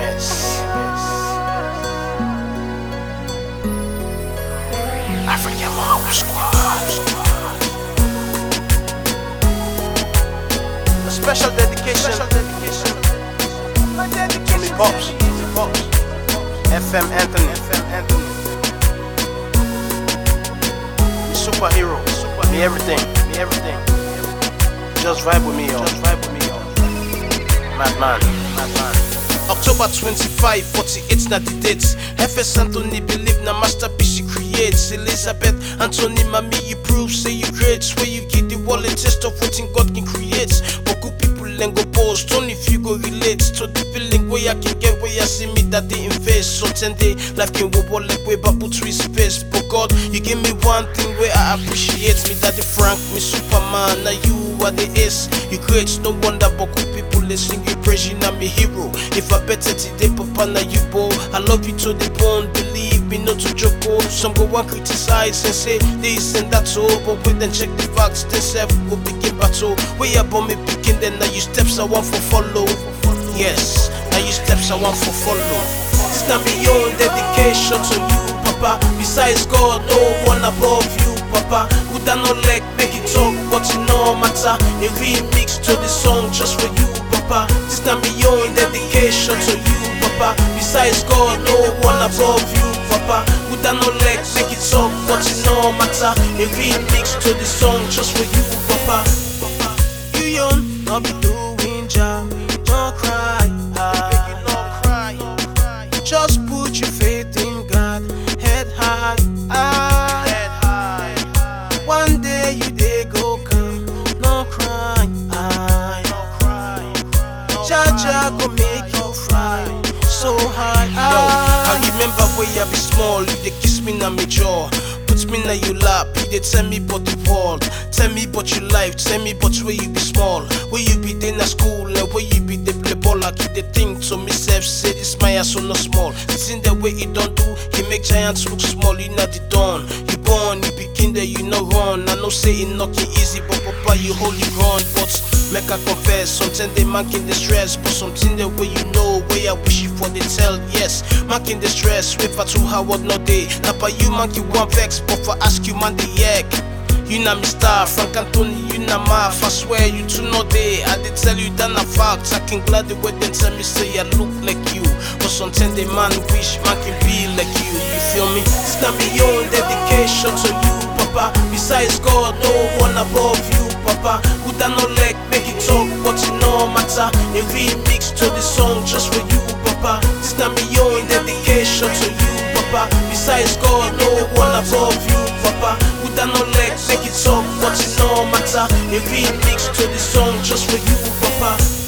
EMS. African Mob Squad. A special dedication, to me pops, FM Anthony, FM Anthony. Me superhero, me everything, me everything. Just vibe with me, yo. Just vibe with me, yo. Madman, madman. October 25, 48 na the dates. FS Anthony believe na masterpiece she creates. Elizabeth Anthony, mommy, you prove, say you great. Where you get the a taste of what God can create. Good people and go post, only if you go relate to the feeling where I can get where I see me that they invest. So 10 day life can go like way to his space. But God, you give me one thing where I appreciate me that the Frank, me Superman, now you are the ace. You great, no wonder, but good people listen, you praise you, now me hero. If I better today, Papa, now you bow. I love you to the bone, believe me, not to joke. Oh. Some go and criticize and say this and that, so but wait and check the facts, then self go begin battle. Way up on me picking, then now you steps I want for follow. Yes, now you steps I want for follow. It's not my own dedication to you, Papa. Besides God, no one above you, Papa. Would I not like make it talk, but it no matter. A remix to the song just for you, Papa. This not my own dedication to you, Papa. Besides God, no one above you, Papa. Would I not like make it talk, but it no matter. A remix to the song just for you, Papa. Papa. You young, I'll be doing Jaja go make you fly so high, ah. I remember when I be small, you dey kiss me na me jaw. Put me na you lap, you dey tell me about the world. Tell me about your life, tell me about where you be small. Where you be dey na school, and where you be dey play ball like you dey think to myself, say this my ass so no small. The in the way he don't do, he make giants look small, you not the dawn. You born, you begin there, you no run. I know say it knocking easy, but papa you hold your ground. But make I confess, something they making the stress, but something the way you know, where I wish you for the tell. Yes, making the stress, wait for too hard no day. Now by you man you want vex, but for ask you man the egg. You na me star, Frank Anthony, you na math. I swear you two no day. I did tell you that na fact. I can glad the way they tell me say I look like you. But sometimes the man wish man can be like you. You feel me? It's not my own dedication to you, Papa. Besides God, no one above you, Papa. Would I not like it talk, but it no matter. A remix to the song just for you, Papa. This time me own dedication to you, Papa. Besides God, no one above you, Papa. With that legs, make it talk, but it no matter. A remix to the song just for you, Papa.